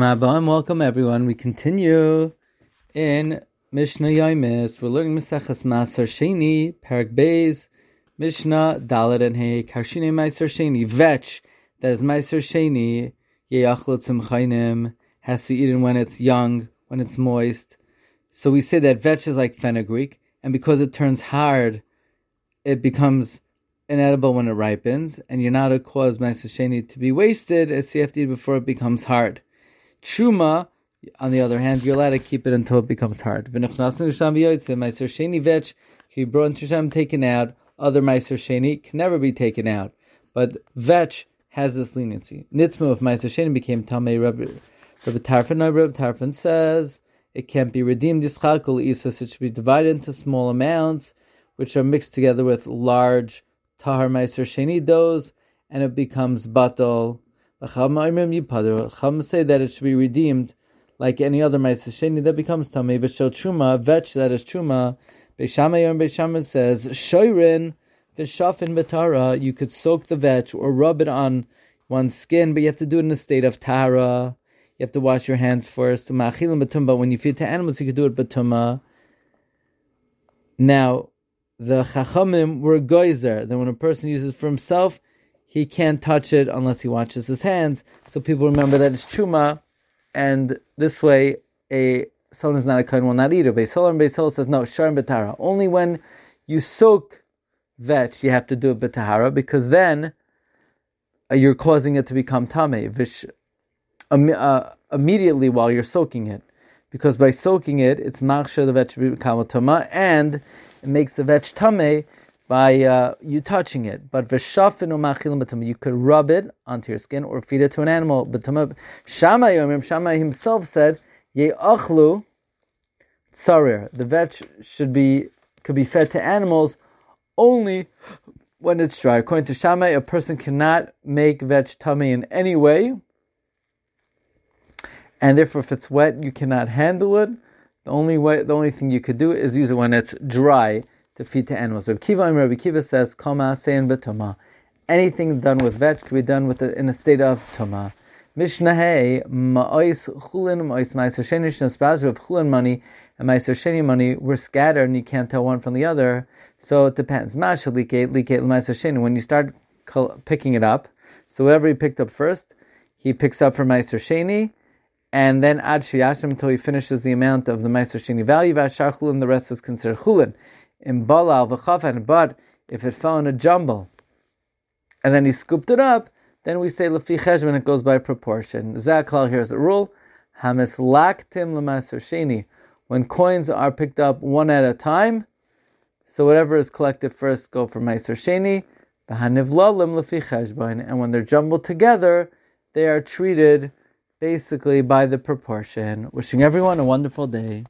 Abba and welcome everyone. We continue in Mishnah Yomis. We're learning Mesechas Maser Sheni, Parak Beis, Mishnah Dalet and Hey, Karshine Sheni, Vetch, that is Meiser Sheni, Yeachlot Simchainim, has to eat it when it's young, when it's moist. So we say that vetch is like fenugreek, and because it turns hard, it becomes inedible when it ripens, and you're not to cause Meiser Sheni to be wasted, as you have to eat before it becomes hard. Truma, on the other hand, you're allowed to keep it until it becomes hard. Can be brought into Shem, taken out. Other Meiser Sheni can never be taken out. But vetch has this leniency. Nitzma of Meiser Sheni became Tamei Rabbi, Rabbi Tarfon. Rabbi Tarfon says it can't be redeemed. Yischakul Isus, it should be divided into small amounts, which are mixed together with large Tahar Meiser Sheni doughs, and it becomes Batal Chum say that it should be redeemed like any other Ma'aser Sheni that becomes Tamei. V'shel Truma, vetch that is Truma. Beis Shammai Yom Beis Shammai says, Shoirin, V'shafin Betara, you could soak the vetch or rub it on one's skin, but you have to do it in a state of Tara. You have to wash your hands first. But when you feed to animals, you could do it Batuma. Now, the Chachamim were geyser. Then when a person uses for himself, he can't touch it unless he washes his hands. So people remember that it's chuma, and this way a someone is not a kohen will not eat it. Beis Hillel and Beis Hillel says no, sharim betara. Only when you soak vetch you have to do it betahara because then uh, you're causing it to become tame vish um, uh, immediately while you're soaking it. Because by soaking it, it's machshir the vetch become tama and it makes the vetch tame by uh, you touching it. But you could rub it onto your skin or feed it to an animal. But Shammai, himself said, Ye'achlu tsarir. The vetch should be could be fed to animals only when it's dry. According to Shammai, a person cannot make vetch tummy in any way, and therefore, if it's wet, you cannot handle it. The only way, the only thing you could do is use it when it's dry to feed to animals. Rabbi Akiva Rabbi Akiva says, Kama sein. Anything done with vetch can be done with the, in a state of toma. Mishnah hey, ma'ois chulin, ma'ois ma'aser sheni, shnas of chulin money and ma'aser sheni money were scattered and you can't tell one from the other. So it depends. Masha like like ma'aser sheni. When you start picking it up, so whatever he picked up first, he picks up for ma'aser sheni, and then ad shiyashim until he finishes the amount of the ma'aser sheni value. V'ashar chulin, the rest is considered chulin in balal v'chafen, but if it fell in a jumble, and then he scooped it up, then we say lefi cheshbon, it goes by proportion. Zaklal here's a rule: hamis laktim l'maser sheni. When coins are picked up one at a time, so whatever is collected first go for meiser sheni. And when they're jumbled together, they are treated basically by the proportion. Wishing everyone a wonderful day.